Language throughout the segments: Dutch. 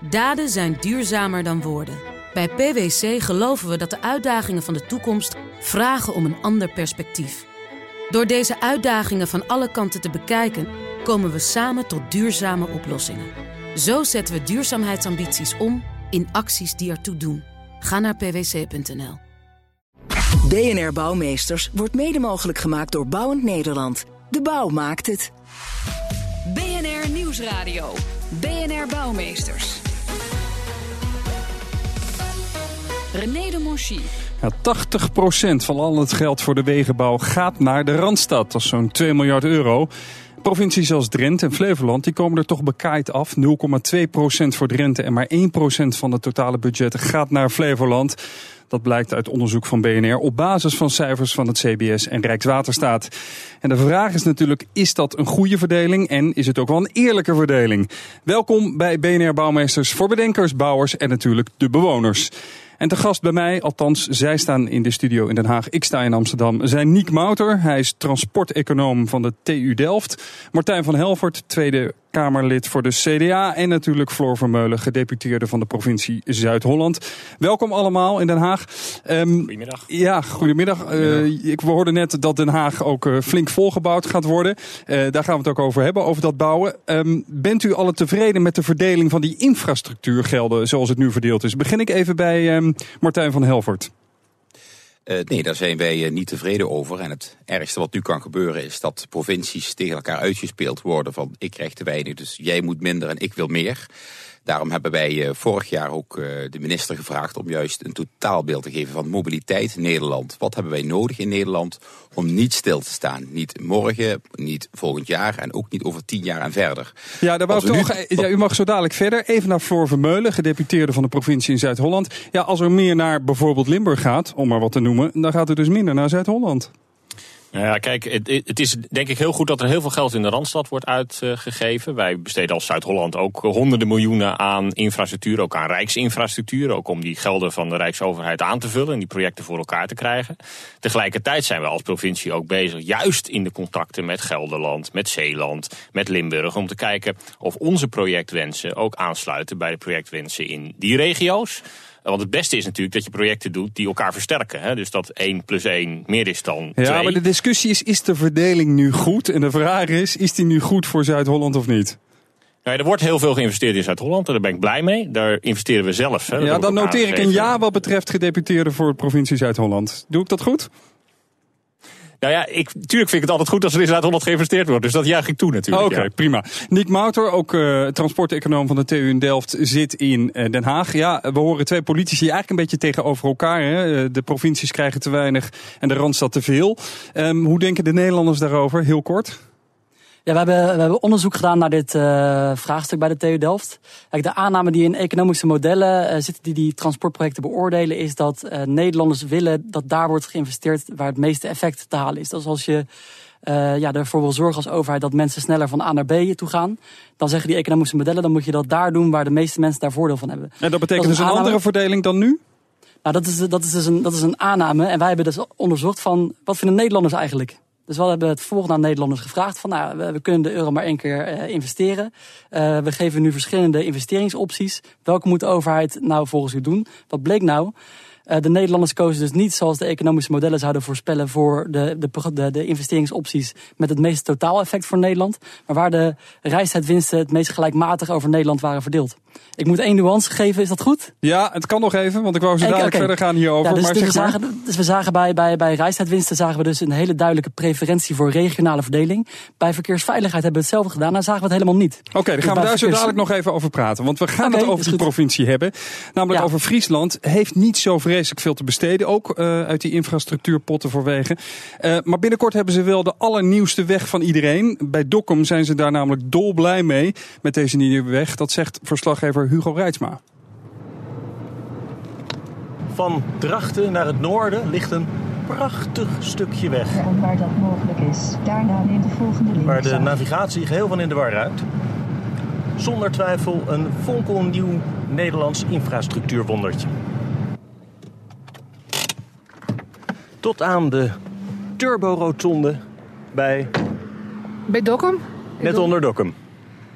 Daden zijn duurzamer dan woorden. Bij PwC geloven we dat de uitdagingen van de toekomst vragen om een ander perspectief. Door deze uitdagingen van alle kanten te bekijken, komen we samen tot duurzame oplossingen. Zo zetten we duurzaamheidsambities om in acties die ertoe doen. Ga naar pwc.nl. BNR Bouwmeesters wordt mede mogelijk gemaakt door Bouwend Nederland. De bouw maakt het. BNR Nieuwsradio. BNR Bouwmeesters. René de Monchy. Ja, 80% van al het geld voor de wegenbouw gaat naar de Randstad. Dat is zo'n 2 miljard euro. Provincies als Drenthe en Flevoland die komen er toch bekaaid af. 0,2% voor Drenthe en maar 1% van het totale budget gaat naar Flevoland. Dat blijkt uit onderzoek van BNR op basis van cijfers van het CBS en Rijkswaterstaat. En de vraag is natuurlijk, is dat een goede verdeling en is het ook wel een eerlijke verdeling? Welkom bij BNR Bouwmeesters voor bedenkers, bouwers en natuurlijk de bewoners. En te gast bij mij, althans zij staan in de studio in Den Haag, ik sta in Amsterdam, zijn Niek Mouter. Hij is transporteconoom van de TU Delft. Martijn van Helvert, Tweede Kamerlid voor de CDA. En natuurlijk Floor Vermeulen, gedeputeerde van de provincie Zuid-Holland. Welkom allemaal in Den Haag. Um, goedemiddag. Ja, goedemiddag. Uh, ik, we hoorden net dat Den Haag ook uh, flink volgebouwd gaat worden. Uh, daar gaan we het ook over hebben, over dat bouwen. Um, bent u alle tevreden met de verdeling van die infrastructuurgelden zoals het nu verdeeld is? Begin ik even bij um, Martijn van Helvert. Uh, nee, daar zijn wij uh, niet tevreden over. En het ergste wat nu kan gebeuren is dat provincies tegen elkaar uitgespeeld worden van ik krijg te weinig, dus jij moet minder en ik wil meer. Daarom hebben wij uh, vorig jaar ook de minister gevraagd om juist een totaalbeeld te geven van mobiliteit in Nederland. Wat hebben wij nodig in Nederland om niet stil te staan? Niet morgen, niet volgend jaar en ook niet over tien jaar en verder. Ja, daar wou ik toch, nu... ja, u mag zo dadelijk verder. Even naar Floor Vermeulen, gedeputeerde van de provincie in Zuid-Holland. Ja, als er meer naar bijvoorbeeld Limburg gaat, om maar wat te noemen, dan gaat er dus minder naar Zuid-Holland. Nou ja, kijk, het, het, is denk ik heel goed dat er heel veel geld in de Randstad wordt uitgegeven. Wij besteden als Zuid-Holland ook honderden miljoenen aan infrastructuur, ook aan rijksinfrastructuur. Ook om die gelden van de Rijksoverheid aan te vullen en die projecten voor elkaar te krijgen. Tegelijkertijd zijn we als provincie ook bezig, juist in de contacten met Gelderland, met Zeeland, met Limburg, om te kijken of onze projectwensen ook aansluiten bij de projectwensen in die regio's. Want het beste is natuurlijk dat je projecten doet die elkaar versterken. Hè? Dus dat 1 plus 1 meer is dan 2. Ja, maar de discussie is, is de verdeling nu goed? En de vraag is, is die nu goed voor Zuid-Holland of niet? Nou, er wordt heel veel geïnvesteerd in Zuid-Holland en daar ben ik blij mee. Daar investeren we zelf. Hè. Ja, dan noteer ik een ja wat betreft gedeputeerde voor de provincie Zuid-Holland. Doe ik dat goed? Nou ja, ik, tuurlijk vind ik het altijd goed als er in Zuid-Holland geïnvesteerd wordt. Dus dat juich ik toe natuurlijk. Oké, okay, prima. Nick Mouter, ook uh, transporteconoom van de TU in Delft, zit in uh, Den Haag. Ja, we horen twee politici eigenlijk een beetje tegenover elkaar. Hè? De provincies krijgen te weinig en de Randstad te veel. Um, hoe denken de Nederlanders daarover? Heel kort. Ja, we hebben, we hebben onderzoek gedaan naar dit uh, vraagstuk bij de TU Delft. Kijk, de aanname die in economische modellen uh, zitten die die transportprojecten beoordelen, is dat uh, Nederlanders willen dat daar wordt geïnvesteerd waar het meeste effect te halen is. Dat is als je ja, ervoor wil zorgen als overheid dat mensen sneller van A naar B toe gaan. Dan zeggen die economische modellen, dan moet je dat daar doen waar de meeste mensen daar voordeel van hebben. En dat betekent dat dus een, een andere verdeling dan nu? Nou, dat is, dat, is dus een, dat is een aanname. En wij hebben dus onderzocht van, wat vinden Nederlanders eigenlijk? Dus we hebben het volgende aan Nederlanders gevraagd van nou, we, kunnen de euro maar één keer uh, investeren. Uh, we geven nu verschillende investeringsopties. Welke moet de overheid nou volgens u doen? Wat bleek nou? Uh, de Nederlanders kozen dus niet zoals de economische modellen zouden voorspellen voor de, de, de, de investeringsopties met het meeste totaaleffect voor Nederland. Maar waar de reistijdwinsten het meest gelijkmatig over Nederland waren verdeeld. Ik moet één nuance geven, is dat goed? Ja, het kan nog even, want ik wou zo dadelijk okay. verder gaan hierover. Ja, dus, maar dus, zeg we maar. zagen, dus we zagen bij, bij, bij reistijdwinsten zagen we dus een hele duidelijke preferentie voor regionale verdeling. Bij verkeersveiligheid hebben we hetzelfde gedaan, daar zagen we het helemaal niet. Oké, okay, dan gaan dus we daar verkeers... zo dadelijk nog even over praten. Want we gaan okay, het over die goed. provincie hebben. Namelijk ja. over Friesland. Heeft niet zo vreselijk veel te besteden, ook uh, uit die infrastructuurpotten voor wegen. Uh, maar binnenkort hebben ze wel de allernieuwste weg van iedereen. Bij Dokkum zijn ze daar namelijk dolblij mee met deze nieuwe weg. Dat zegt verslaggever Hugo Reitsma. Van Drachten naar het noorden ligt een prachtig stukje weg. En waar dat mogelijk is, daarna neemt de volgende link. Waar de navigatie geheel van in de war ruikt. Zonder twijfel een fonkelnieuw Nederlands infrastructuurwondertje. Tot aan de turborotonde bij... Bij Dokkum? Net onder Dokkum.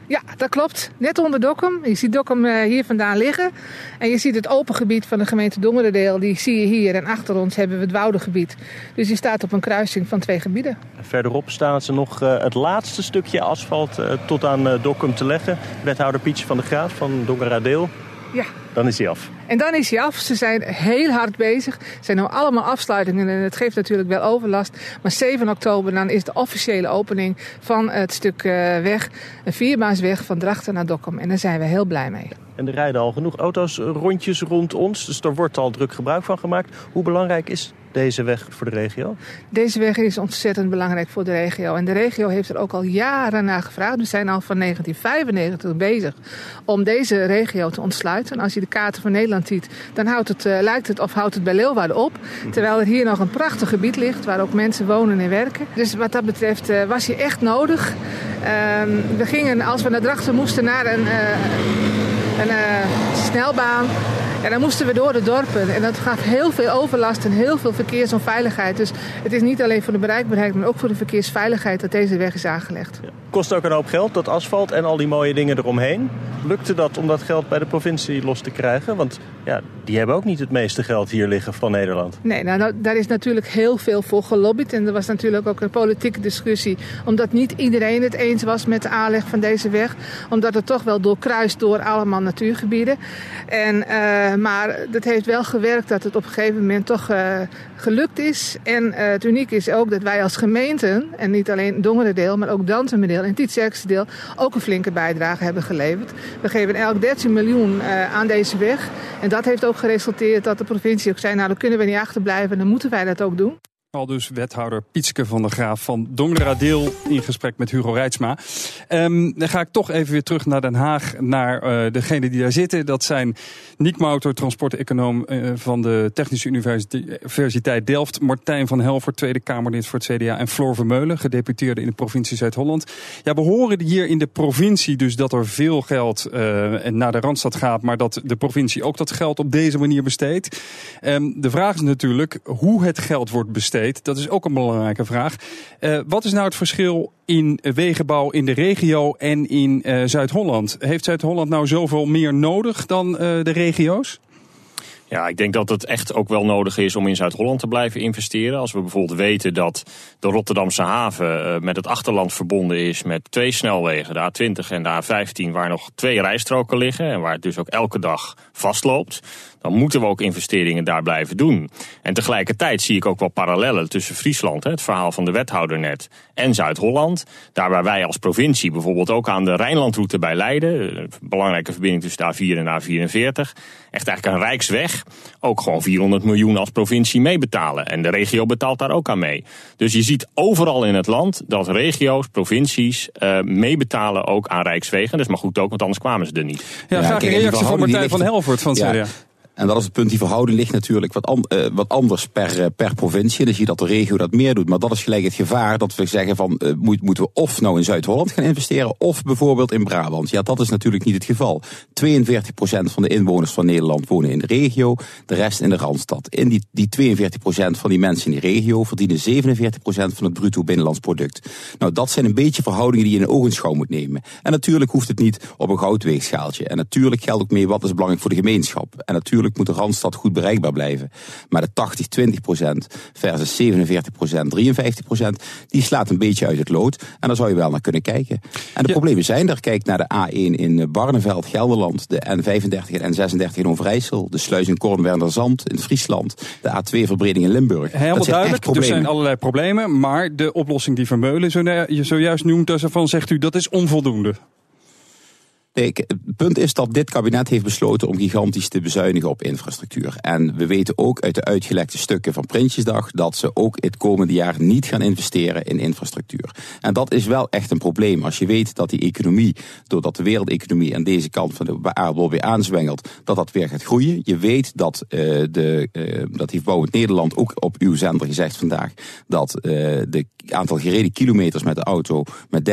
Ja, dat klopt. Net onder Dokkum. Je ziet Dokkum uh, hier vandaan liggen. En je ziet het open gebied van de gemeente Dongerendeel. Die zie je hier. En achter ons hebben we het Woudengebied. Dus je staat op een kruising van twee gebieden. Verderop staan ze nog uh, het laatste stukje asfalt uh, tot aan Dokkum te leggen. Wethouder Pietje van de Graaf van Dongerendeel. Ja. Dan is hij af. En dan is hij af. Ze zijn heel hard bezig. Het zijn nu allemaal afsluitingen en het geeft natuurlijk wel overlast. Maar 7 oktober dan is de officiële opening van het stuk weg. Een vierbaansweg van Drachten naar Dokkum. En daar zijn we heel blij mee. En er rijden al genoeg auto's rondjes rond ons. Dus er wordt al druk gebruik van gemaakt. Hoe belangrijk is deze weg voor de regio? Deze weg is ontzettend belangrijk voor de regio. En de regio heeft er ook al jaren naar gevraagd. We zijn al van 1995 bezig om deze regio te ontsluiten. Als je de kaarten van Nederland ziet, dan houdt het, uh, lijkt het of houdt het bij Leeuwarden op. Terwijl er hier nog een prachtig gebied ligt waar ook mensen wonen en werken. Dus wat dat betreft uh, was hier echt nodig. Uh, we gingen, als we naar Drachten moesten, naar een, een snelbaan. En dan moesten we door de dorpen. En dat gaf heel veel overlast en heel veel verkeersonveiligheid. Dus het is niet alleen voor de bereikbaarheid, maar ook voor de verkeersveiligheid dat deze weg is aangelegd. Ja. Kost ook een hoop geld, dat asfalt en al die mooie dingen eromheen. Lukte dat om dat geld bij de provincie los te krijgen? Want ja, die hebben ook niet het meeste geld hier liggen van Nederland. Nee, nou, daar is natuurlijk heel veel voor gelobbyd. En er was natuurlijk ook een politieke discussie. Omdat niet iedereen het eens was met de aanleg van deze weg. Omdat het toch wel doorkruist door allemaal natuurgebieden. En, uh, maar dat heeft wel gewerkt dat het op een gegeven moment toch uh, gelukt is. En uh, het unieke is ook dat wij als gemeenten, en niet alleen Dongerendeel, maar ook Dantemerdeel en Tietjerkse deel, ook een flinke bijdrage hebben geleverd. We geven elk 13 miljoen aan deze weg. En dat heeft ook geresulteerd dat de provincie ook zei, nou dan kunnen we niet achterblijven, dan moeten wij dat ook doen. Al dus wethouder Pietske van der Graaf van Dongeradeel in gesprek met Hugo Reitsma. Um, dan ga ik toch even weer terug naar Den Haag, naar uh, degene die daar zitten. Dat zijn Niek Mouter, transporteconoom uh, van de Technische Universiteit Delft. Martijn van Helvoort, Tweede Kamerlid voor het CDA. En Floor Vermeulen, gedeputeerde in de provincie Zuid-Holland. Ja, we horen hier in de provincie dus dat er veel geld uh, naar de Randstad gaat. Maar dat de provincie ook dat geld op deze manier besteedt. Um, de vraag is natuurlijk hoe het geld wordt besteed. Dat is ook een belangrijke vraag. Uh, wat is nou het verschil in wegenbouw in de regio en in uh, Zuid-Holland? Heeft Zuid-Holland nou zoveel meer nodig dan uh, de regio's? Ja, ik denk dat het echt ook wel nodig is om in Zuid-Holland te blijven investeren. Als we bijvoorbeeld weten dat de Rotterdamse haven met het achterland verbonden is met twee snelwegen, de A20 en de A15, waar nog twee rijstroken liggen en waar het dus ook elke dag vastloopt dan moeten we ook investeringen daar blijven doen. En tegelijkertijd zie ik ook wel parallellen tussen Friesland, het verhaal van de wethouder net, en Zuid-Holland. Daar waar wij als provincie bijvoorbeeld ook aan de Rijnlandroute bij Leiden, een belangrijke verbinding tussen de A4 en de A44, echt eigenlijk een rijksweg, ook gewoon 400 miljoen als provincie meebetalen. En de regio betaalt daar ook aan mee. Dus je ziet overal in het land dat regio's, provincies uh, meebetalen ook aan rijkswegen. Dat is maar goed ook, want anders kwamen ze er niet. Ja, graag een reactie van Martijn van Helvoort van het ja. En dat is het punt, die verhouding ligt natuurlijk wat, uh, wat anders per, uh, per provincie. Dan zie je dat de regio dat meer doet. Maar dat is gelijk het gevaar dat we zeggen van uh, moet, moeten we of nou in Zuid-Holland gaan investeren of bijvoorbeeld in Brabant. Ja, dat is natuurlijk niet het geval. 42% van de inwoners van Nederland wonen in de regio, de rest in de Randstad. In die, die 42% van die mensen in die regio verdienen 47% van het bruto binnenlands product. Nou, dat zijn een beetje verhoudingen die je in ogenschouw moet nemen. En natuurlijk hoeft het niet op een goudweegschaaltje. En natuurlijk geldt ook mee wat is belangrijk voor de gemeenschap. En natuurlijk moet de Randstad goed bereikbaar blijven. Maar de 80-20 procent versus 47 procent, 53 procent, die slaat een beetje uit het lood. En daar zou je wel naar kunnen kijken. En de ja. problemen zijn er. Kijk naar de A1 in Barneveld, Gelderland, de N35 en N36 in Overijssel, de sluis in Kornwerderzand in Friesland, de A2-verbreding in Limburg. Helemaal duidelijk, er zijn allerlei problemen, maar de oplossing die Vermeulen zojuist noemt, daarvan zegt u dat is onvoldoende. Nee, het punt is dat dit kabinet heeft besloten om gigantisch te bezuinigen op infrastructuur. En we weten ook uit de uitgelekte stukken van Prinsjesdag dat ze ook het komende jaar niet gaan investeren in infrastructuur. En dat is wel echt een probleem. Als je weet dat die economie, doordat de wereldeconomie aan deze kant van de aardbol weer aanzwengelt, dat dat weer gaat groeien. Je weet dat, uh, de, uh, dat heeft Bouwend Nederland ook op uw zender gezegd vandaag, dat uh, de aantal gereden kilometers met de auto met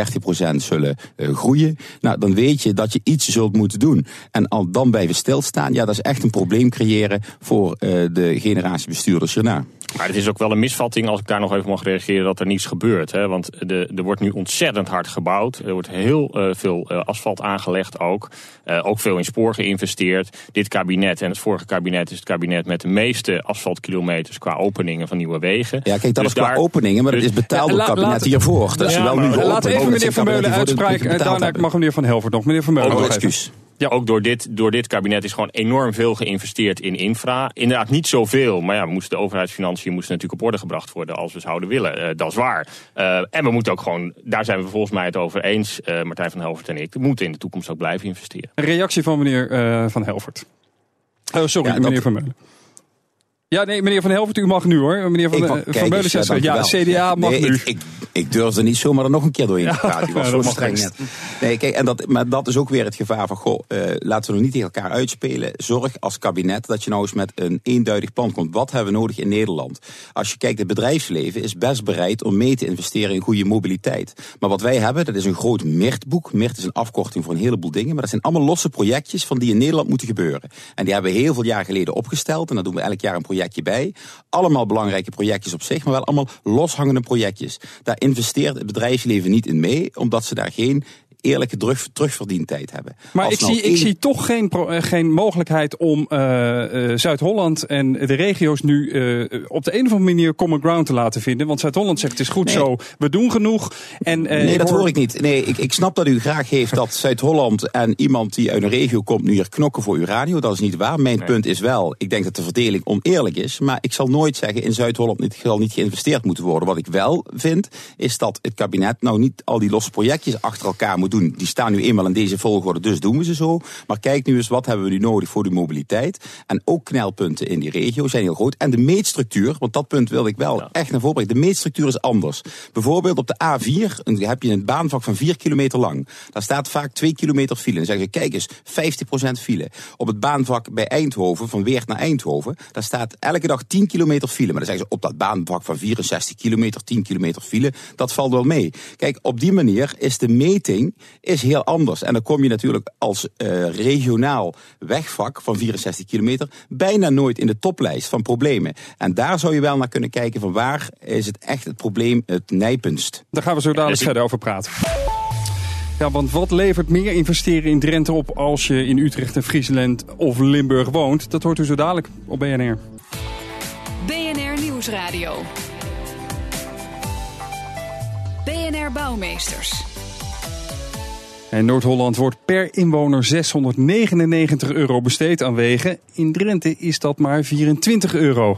30% zullen groeien. Nou, dan weet je dat je iets zult moeten doen. En al dan blijven stilstaan, ja, dat is echt een probleem creëren voor uh, de generatie bestuurders hierna. Maar het is ook wel een misvatting, als ik daar nog even mag reageren, dat er niets gebeurt. Hè? Want de, er wordt nu ontzettend hard gebouwd. Er wordt heel uh, veel uh, asfalt aangelegd ook. Uh, ook veel in spoor geïnvesteerd. Dit kabinet en het vorige kabinet is het kabinet met de meeste asfaltkilometers qua openingen van nieuwe wegen. Ja, kijk, dat Dus is qua daar- openingen, maar dat is betaald door het kabinet hiervoor. Dat is Ja, wel maar nu. Laat even meneer Van Meulen uitspreken. betaald Daarna mag meneer Van Helvert nog. Meneer Van Meulen Oh, even. excuus. Ja. Ook door dit, door dit kabinet is gewoon enorm veel geïnvesteerd in infra. Inderdaad niet zoveel, maar ja, we moesten de overheidsfinanciën moesten natuurlijk op orde gebracht worden als we zouden willen. Eh, dat is waar. Eh, en we moeten ook gewoon, daar zijn we volgens mij het over eens, eh, Martijn van Helvert en ik, we moeten in de toekomst ook blijven investeren. Een reactie van meneer eh, Van Helvert. Oh, sorry, Ja, dat- meneer Van Meulen. Ja, nee, meneer Van Helvert, u mag nu hoor. Meneer Van, Ik mag- van Meulen zegt ja. CDA mag nee, nu. Ik, ik, ik durfde niet zomaar er nog een keer doorheen te praten. Die was Ja, zo streng net. Nee, kijk, en dat, maar dat is ook weer het gevaar van, goh, eh, laten we nog niet tegen elkaar uitspelen. Zorg als kabinet dat je nou eens met een eenduidig plan komt. Wat hebben we nodig in Nederland? Als je kijkt, het bedrijfsleven is best bereid om mee te investeren in goede mobiliteit. Maar wat wij hebben, dat is een groot MIRT-boek. MIRT is een afkorting voor een heleboel dingen. Maar dat zijn allemaal losse projectjes van die in Nederland moeten gebeuren. En die hebben we heel veel jaar geleden opgesteld. En daar doen we elk jaar een projectje bij. Allemaal belangrijke projectjes op zich, maar wel allemaal loshangende projectjes. Daar investeert het bedrijfsleven niet in mee, omdat ze daar geen eerlijke terug, terugverdientijd hebben. Maar Als ik, nou zie, ik zie toch geen, eh, geen mogelijkheid om eh, eh, Zuid-Holland en de regio's nu op de een of andere manier common ground te laten vinden. Want Zuid-Holland zegt het is goed Nee. zo, we doen genoeg. En, Nee, dat hoor- hoor ik niet. Nee, ik, ik snap dat u graag heeft dat Zuid-Holland en iemand die uit een regio komt nu hier knokken voor uw radio. Dat is niet waar. Mijn punt is wel, ik denk dat de verdeling oneerlijk is. Maar ik zal nooit zeggen in Zuid-Holland niet, zal niet geïnvesteerd moeten worden. Wat ik wel vind, is dat het kabinet nou niet al die losse projectjes achter elkaar moet doen. Die staan nu eenmaal in deze volgorde, dus doen we ze zo. Maar kijk nu eens, wat hebben we nu nodig voor die mobiliteit? En ook knelpunten in die regio zijn heel groot. En de meetstructuur, want dat punt wilde ik wel echt naar voren brengen. De meetstructuur is anders. Bijvoorbeeld op de A4 een- heb je een baanvak van 4 kilometer lang. Daar staat vaak 2 kilometer file. Dan zeggen ze, kijk eens, 50% file. Op het baanvak bij Eindhoven, van Weert naar Eindhoven, daar staat elke dag 10 kilometer file. Maar dan zeggen ze, op dat baanvak van 64 kilometer, 10 kilometer file, dat valt wel mee. Kijk, op die manier is de meting is heel anders. En dan kom je natuurlijk als eh, regionaal wegvak van 64 kilometer bijna nooit in de toplijst van problemen. En daar zou je wel naar kunnen kijken van waar is het echt het probleem het nijpendst. Daar gaan we zo dadelijk verder over praten. Ja, want wat levert meer investeren in Drenthe op als je in Utrecht en Friesland of Limburg woont? Dat hoort u zo dadelijk op BNR. BNR Nieuwsradio. BNR Bouwmeesters. In Noord-Holland wordt per inwoner 699 euro besteed aan wegen. In Drenthe is dat maar 24 euro.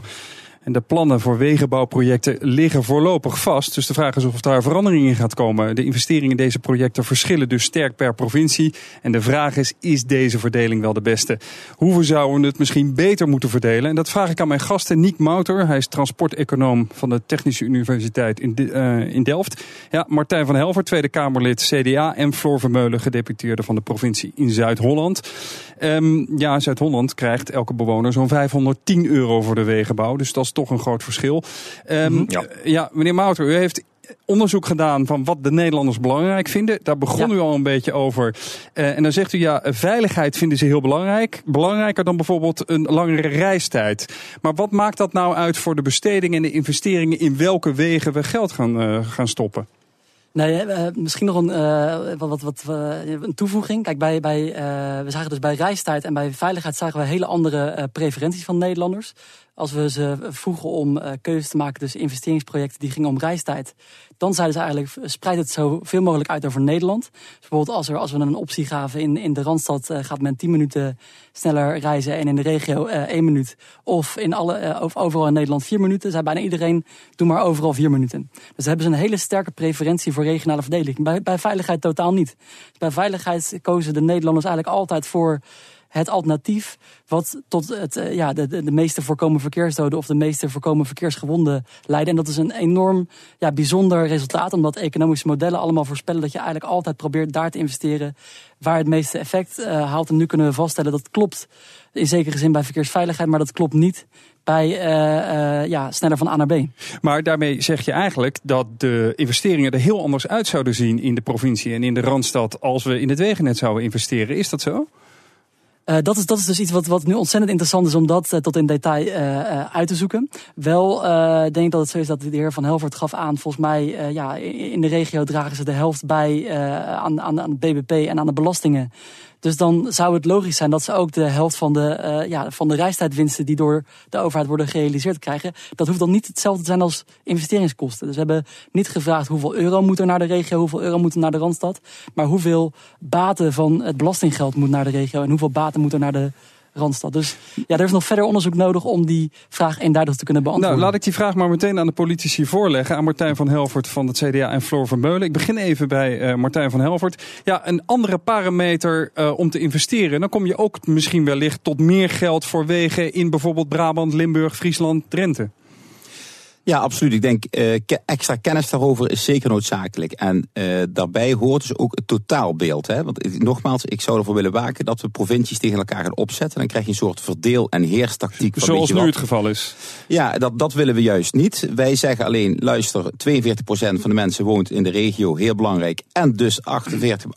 En de plannen voor wegenbouwprojecten liggen voorlopig vast. Dus de vraag is of daar verandering in gaat komen. De investeringen in deze projecten verschillen dus sterk per provincie. En de vraag is, is deze verdeling wel de beste? Hoe zouden we het misschien beter moeten verdelen? En dat vraag ik aan mijn gasten Niek Mouter. Hij is transporteconoom van de Technische Universiteit in, eh, in Delft. Ja, Martijn van Helver, Tweede Kamerlid CDA. En Floor Vermeulen, gedeputeerde van de provincie in Zuid-Holland. Ehm, ja, Zuid-Holland krijgt elke bewoner zo'n 510 euro voor de wegenbouw. Dus dat is toch een groot verschil. Ehm, Ja. ja, meneer Mouter, u heeft onderzoek gedaan van wat de Nederlanders belangrijk vinden. Daar begon Ja. u al een beetje over. Eh, en dan zegt u ja, veiligheid vinden ze heel belangrijk. Belangrijker dan bijvoorbeeld een langere reistijd. Maar wat maakt dat nou uit voor de besteding en de investeringen in welke wegen we geld gaan, eh, gaan stoppen? Nee, misschien nog een, eh, wat, wat, wat, eh, een toevoeging. Kijk, bij, bij, eh, we zagen dus bij reistijd en bij veiligheid zagen we hele andere preferenties van Nederlanders. Als we ze vroegen om keuzes te maken tussen investeringsprojecten die gingen om reistijd, dan zeiden ze eigenlijk, spreid het zo veel mogelijk uit over Nederland. Dus bijvoorbeeld als, er, als we een optie gaven in, in de Randstad, eh, gaat men 10 minuten sneller reizen en in de regio eh 1 minuut. Of in alle, eh, overal in Nederland 4 minuten. Zei bijna iedereen, doe maar overal 4 minuten. Dus hebben ze een hele sterke preferentie voor regionale verdeling. Bij, bij veiligheid totaal niet. Bij veiligheid kozen de Nederlanders eigenlijk altijd voor het alternatief wat tot het, eh, ja, de, de, meeste voorkomen verkeersdoden of de meeste voorkomen verkeersgewonden leiden. En dat is een enorm ja, bijzonder resultaat, omdat economische modellen allemaal voorspellen dat je eigenlijk altijd probeert daar te investeren waar het meeste effect eh, haalt. En nu kunnen we vaststellen dat klopt in zekere zin bij verkeersveiligheid, maar dat klopt niet bij eh, ja, sneller van A naar B. Maar daarmee zeg je eigenlijk dat de investeringen er heel anders uit zouden zien in de provincie en in de Randstad als we in het wegennet zouden investeren. Is dat zo? Uh, dat, is, dat is dus iets wat, wat nu ontzettend interessant is om dat uh, tot in detail uh, uit te zoeken. Wel denk ik dat het zo is dat de heer Van Helvert gaf aan, volgens mij ja, in de regio dragen ze de helft bij aan, aan, aan het BBP en aan de belastingen. Dus dan zou het logisch zijn dat ze ook de helft van de, uh, ja, van de reistijdwinsten die door de overheid worden gerealiseerd krijgen. Dat hoeft dan niet hetzelfde te zijn als investeringskosten. Dus we hebben niet gevraagd hoeveel euro moet er naar de regio, hoeveel euro moet er naar de Randstad. Maar hoeveel baten van het belastinggeld moet naar de regio en hoeveel baten moet er naar de Randstad. Dus ja, er is nog verder onderzoek nodig om die vraag eenduidig te kunnen beantwoorden. Nou, laat ik die vraag maar meteen aan de politici voorleggen. Aan Martijn van Helvert van het CDA en Floor van Beulen. Ik begin even bij uh, Martijn van Helvert. Ja, een andere parameter uh, om te investeren. Dan kom je ook misschien wellicht tot meer geld voor wegen in bijvoorbeeld Brabant, Limburg, Friesland, Drenthe. Ja, absoluut. Ik denk uh, extra kennis daarover is zeker noodzakelijk. En uh, daarbij hoort dus ook het totaalbeeld. Hè? Want nogmaals, ik zou ervoor willen waken dat we provincies tegen elkaar gaan opzetten. Dan krijg je een soort verdeel- en heerstactiek. Zoals nu het geval is. Ja, dat, dat willen we juist niet. Wij zeggen alleen, luister, 42% van de mensen woont in de regio, heel belangrijk. En dus 48,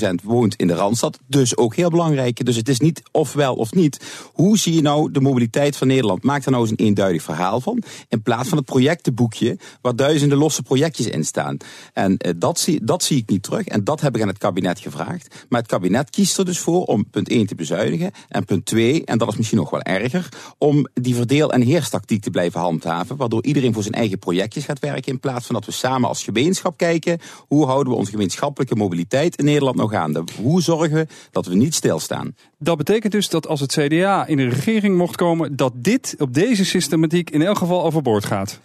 58% woont in de Randstad, dus ook heel belangrijk. Dus het is niet ofwel of niet. Hoe zie je nou de mobiliteit van Nederland? Maak daar nou eens een eenduidig verhaal van. In plaats van het projectenboekje waar duizenden losse projectjes in staan. En uh, dat, zie, dat zie ik niet terug en dat heb ik aan het kabinet gevraagd. Maar het kabinet kiest er dus voor om punt 1 te bezuinigen en punt 2, en dat is misschien nog wel erger, om die verdeel- en heerstactiek te blijven handhaven, waardoor iedereen voor zijn eigen projectjes gaat werken in plaats van dat we samen als gemeenschap kijken hoe houden we onze gemeenschappelijke mobiliteit in Nederland nog aan. Hoe zorgen we dat we niet stilstaan. Dat betekent dus dat als het CDA in de regering mocht komen, dat dit op deze systematiek in elk geval overboord gaat gaat.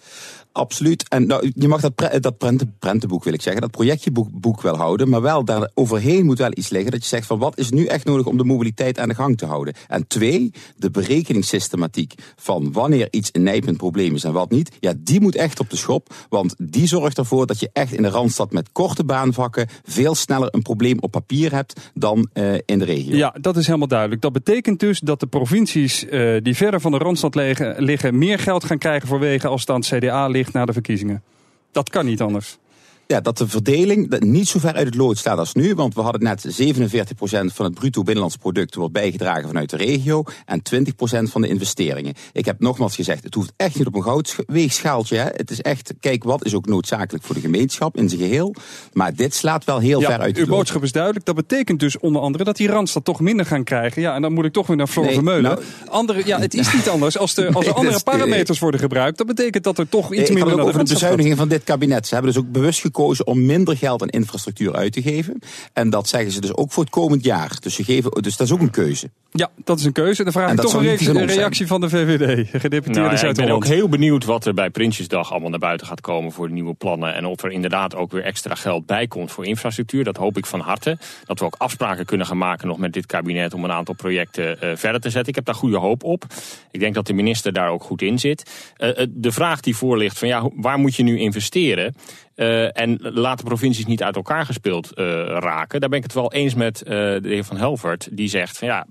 Absoluut. En nou, je mag dat, dat prenten, prentenboek, wil ik zeggen, dat projectjeboek boek wel houden. Maar wel daar overheen moet wel iets liggen. Dat je zegt van wat is nu echt nodig om de mobiliteit aan de gang te houden. En twee, de berekeningssystematiek van wanneer iets een nijpend probleem is en wat niet. Ja, die moet echt op de schop. Want die zorgt ervoor dat je echt in de Randstad met korte baanvakken veel sneller een probleem op papier hebt dan uh, in de regio. Ja, dat is helemaal duidelijk. Dat betekent dus dat de provincies uh, die verder van de Randstad liggen, liggen meer geld gaan krijgen voor wegen als het aan het CDA ligt na de verkiezingen. Dat kan niet anders ja, dat de verdeling niet zo ver uit het lood staat als nu. Want we hadden net 47% van het bruto binnenlands product wordt bijgedragen vanuit de regio. En 20% van de investeringen. Ik heb nogmaals gezegd, het hoeft echt niet op een goudweegschaaltje. Hè. Het is echt, kijk, wat is ook noodzakelijk voor de gemeenschap in zijn geheel. Maar dit slaat wel heel ver uit het Uw boodschap is duidelijk. Dat betekent dus onder andere dat die Randstad toch minder gaan krijgen. Ja, en dan moet ik toch weer naar Floor nee, Vermeulen. Nou, andere, ja, het is niet anders. Als, de, als er andere parameters worden gebruikt, dat betekent dat er toch iets nee, minder naar de over de bezuinigingen van dit kabinet. Ze hebben dus ook bewust gekozen om minder geld aan infrastructuur uit te geven. En dat zeggen ze dus ook voor het komend jaar. Dus, ze geven, dus dat is ook een keuze. Ja, dat is een keuze. Dan vraag ik toch een reactie van de VVD, gedeputeerde nou, ja, Ik ben ook heel benieuwd wat er bij Prinsjesdag allemaal naar buiten gaat komen voor de nieuwe plannen. En of er inderdaad ook weer extra geld bij komt voor infrastructuur. Dat hoop ik van harte. Dat we ook afspraken kunnen gaan maken nog met dit kabinet om een aantal projecten uh, verder te zetten. Ik heb daar goede hoop op. Ik denk dat de minister daar ook goed in zit. Uh, de vraag die voor ligt van ja, waar moet je nu investeren? Uh, en laat de provincies niet uit elkaar gespeeld uh, raken. Daar ben ik het wel eens met uh, de heer Van Helvert. Die zegt van ja,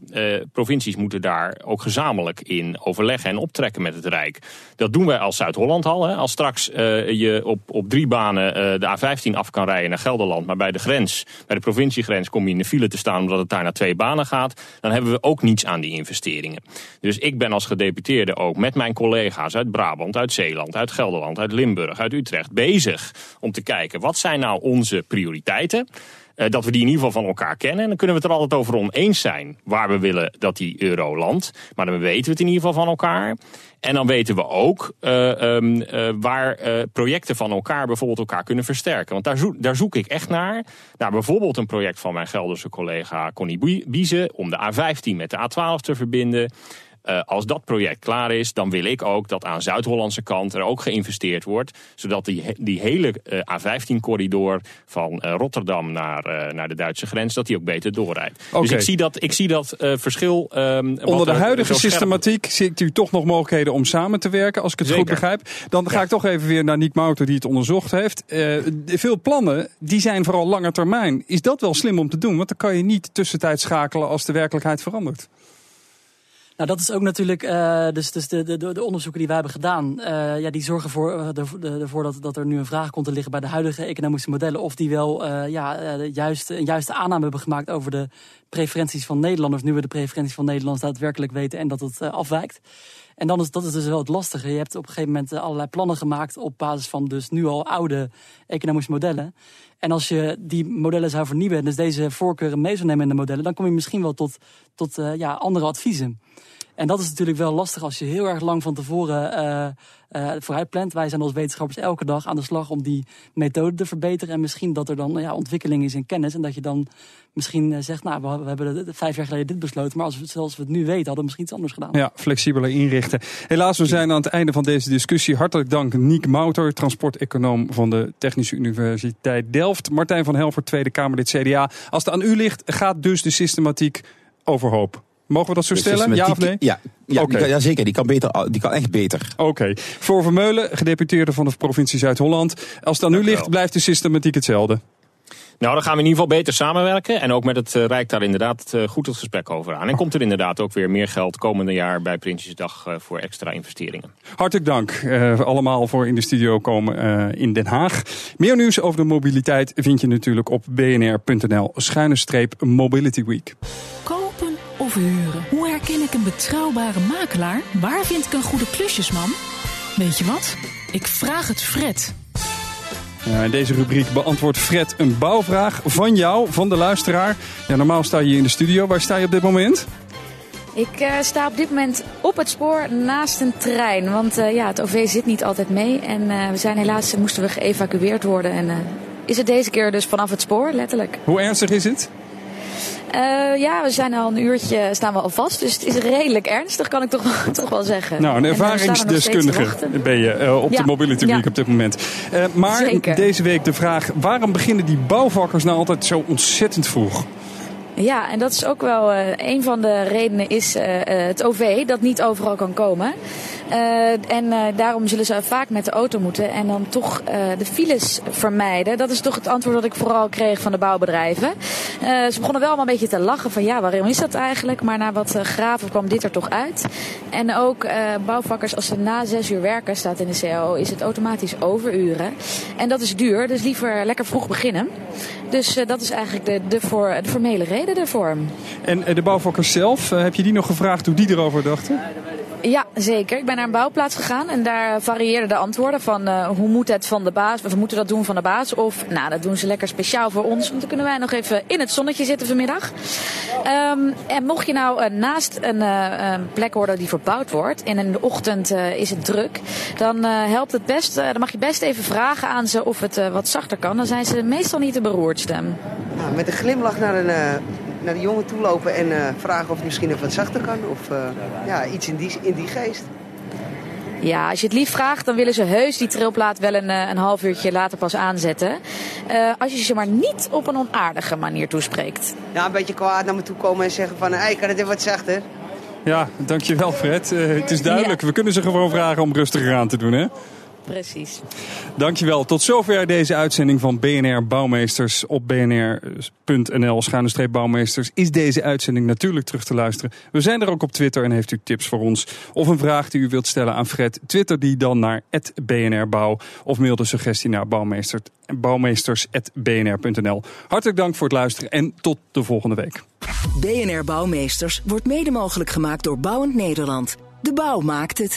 provincies moeten daar ook gezamenlijk in overleggen en optrekken met het Rijk. Dat doen wij als Zuid-Holland al. Hè. Als straks je op, op drie banen de A15 af kan rijden naar Gelderland. Maar bij de grens, bij de provinciegrens kom je in de file te staan omdat het daar naar twee banen gaat. Dan hebben we ook niets aan die investeringen. Dus ik ben als gedeputeerde ook met mijn collega's uit Brabant, uit Zeeland, uit Gelderland, uit Limburg, uit Utrecht bezig om te kijken wat zijn nou onze prioriteiten. Uh, dat we die in ieder geval van elkaar kennen. En dan kunnen we het er altijd over oneens zijn waar we willen dat die euro landt. Maar dan weten we het in ieder geval van elkaar. En dan weten we ook uh, um, uh, waar projecten van elkaar bijvoorbeeld elkaar kunnen versterken. Want daar zoek, daar zoek ik echt naar. Naar bijvoorbeeld een project van mijn Gelderse collega Connie Biezen om de A15 met de A12 te verbinden. Uh, als dat project klaar is, dan wil ik ook dat aan Zuid-Hollandse kant er ook geïnvesteerd wordt. Zodat die, die hele uh, A15-corridor van uh, Rotterdam naar, naar de Duitse grens, dat die ook beter doorrijdt. Okay. Dus ik zie dat, ik zie dat verschil. Um, Onder de huidige systematiek ziet u toch nog mogelijkheden om samen te werken, als ik het Zeker. goed begrijp. Dan ga ja. ik toch even weer naar Niek Mouter, die het onderzocht heeft. veel plannen, die zijn vooral lange termijn. Is dat wel slim om te doen? Want dan kan je niet tussentijd schakelen als de werkelijkheid verandert. Nou, dat is ook natuurlijk, uh, dus, dus de, de, de, onderzoeken die wij hebben gedaan, uh, ja, die zorgen voor, uh, ervoor dat, dat er nu een vraag komt te liggen bij de huidige economische modellen. Of die wel ja, juist, een juiste aanname hebben gemaakt over de preferenties van Nederlanders. Nu we de preferenties van Nederlanders daadwerkelijk weten en dat het afwijkt. En dan is dat is dus wel het lastige. Je hebt op een gegeven moment allerlei plannen gemaakt op basis van dus nu al oude economische modellen. En als je die modellen zou vernieuwen, dus deze voorkeuren mee zou nemen in de modellen, dan kom je misschien wel tot, tot uh, ja, andere adviezen. En dat is natuurlijk wel lastig als je heel erg lang van tevoren uh, uh, vooruit plant. Wij zijn als wetenschappers elke dag aan de slag om die methode te verbeteren. En misschien dat er dan ja, ontwikkeling is in kennis. En dat je dan misschien uh, zegt, nou, we, we hebben vijf jaar geleden dit besloten. Maar als we, zoals we het nu weten, hadden we misschien iets anders gedaan. Ja, flexibeler inrichten. Helaas, we zijn aan het einde van deze discussie. Hartelijk dank Niek Mouter, transporteconoom van de Technische Universiteit Delft. Martijn van Helver, Tweede Kamerlid CDA. Als het aan u ligt, gaat dus de systematiek overhoop. Mogen we dat zo stellen? Ja of nee? Ja, ja, okay. ja, zeker. Die kan, beter, die kan echt beter. Oké. Okay. Floor Vermeulen, gedeputeerde van de provincie Zuid-Holland. Als het aan u ligt, blijft de systematiek hetzelfde. Nou, dan gaan we in ieder geval beter samenwerken. En ook met het uh, Rijk daar inderdaad uh, goed het gesprek over aan. En komt er inderdaad ook weer meer geld komende jaar bij Prinsjesdag uh, voor extra investeringen. Hartelijk dank allemaal voor in de studio komen in Den Haag. Meer nieuws over de mobiliteit vind je natuurlijk op bnr.nl schuine streep Mobility Week. Kopen of huren? Hoe herken ik een betrouwbare makelaar? Waar vind ik een goede klusjesman? Weet je wat? Ik vraag het Fred. Ja, in deze rubriek beantwoordt Fred een bouwvraag van jou, van de luisteraar. Ja, normaal sta je in de studio. Waar sta je op dit moment? Ik uh, sta op dit moment op het spoor naast een trein. Want uh, ja, het OV zit niet altijd mee. En uh, we zijn helaas, moesten we geëvacueerd worden. En is het deze keer dus vanaf het spoor, letterlijk. Hoe ernstig is het? Uh, ja, we zijn al een uurtje, staan we al vast. Dus het is redelijk ernstig, kan ik toch, toch wel zeggen. Nou, een ervaringsdeskundige ben je uh, op ja. de Mobility Week ja. op dit moment. Uh, maar Zeker. deze week de vraag, waarom beginnen die bouwvakkers nou altijd zo ontzettend vroeg? Ja, en dat is ook wel uh, een van de redenen is uh, het OV dat niet overal kan komen. Uh, en daarom zullen ze vaak met de auto moeten en dan toch de files vermijden. Dat is toch het antwoord dat ik vooral kreeg van de bouwbedrijven. ze begonnen wel een beetje te lachen van ja, waarom is dat eigenlijk? Maar na wat graven kwam dit er toch uit. En ook bouwvakkers, als ze na zes uur werken, staat in de CAO, is het automatisch overuren. En dat is duur, dus liever lekker vroeg beginnen. Dus dat is eigenlijk de, de, voor, de formele reden ervoor. En de bouwvakkers zelf, heb je die nog gevraagd hoe die erover dachten? Ja, zeker. Ik ben naar een bouwplaats gegaan en daar varieerden de antwoorden van uh, hoe moet het van de baas, of we moeten dat doen van de baas, of nou, dat doen ze lekker speciaal voor ons, want dan kunnen wij nog even in het zonnetje zitten vanmiddag. Um, en mocht je nou uh, naast een uh, plek worden die verbouwd wordt en in de ochtend is het druk, dan helpt het best, dan mag je best even vragen aan ze of het wat zachter kan. Dan zijn ze meestal niet de beroerdste. Nou, met een glimlach naar een naar de jongen toe lopen en uh, vragen of het misschien even wat zachter kan. Of uh, ja, iets in die, in die geest. Ja, als je het lief vraagt, dan willen ze heus die trilplaat wel een, een half uurtje later pas aanzetten. Uh, als je ze maar niet op een onaardige manier toespreekt. Ja, een beetje kwaad naar me toe komen en zeggen van, hey, kan het even wat zachter? Ja, dankjewel Fred. het is duidelijk, ja. we kunnen ze gewoon vragen om rustiger aan te doen, hè? Precies. Dankjewel. Tot zover deze uitzending van BNR Bouwmeesters. Op bnr.nl schuine bouwmeesters is deze uitzending natuurlijk terug te luisteren. We zijn er ook op Twitter en heeft u tips voor ons of een vraag die u wilt stellen aan Fred. Twitter die dan naar @bnrbouw of mail de suggestie naar bouwmeesters, bouwmeesters.bnr.nl. Hartelijk dank voor het luisteren en tot de volgende week. BNR Bouwmeesters wordt mede mogelijk gemaakt door Bouwend Nederland. De bouw maakt het.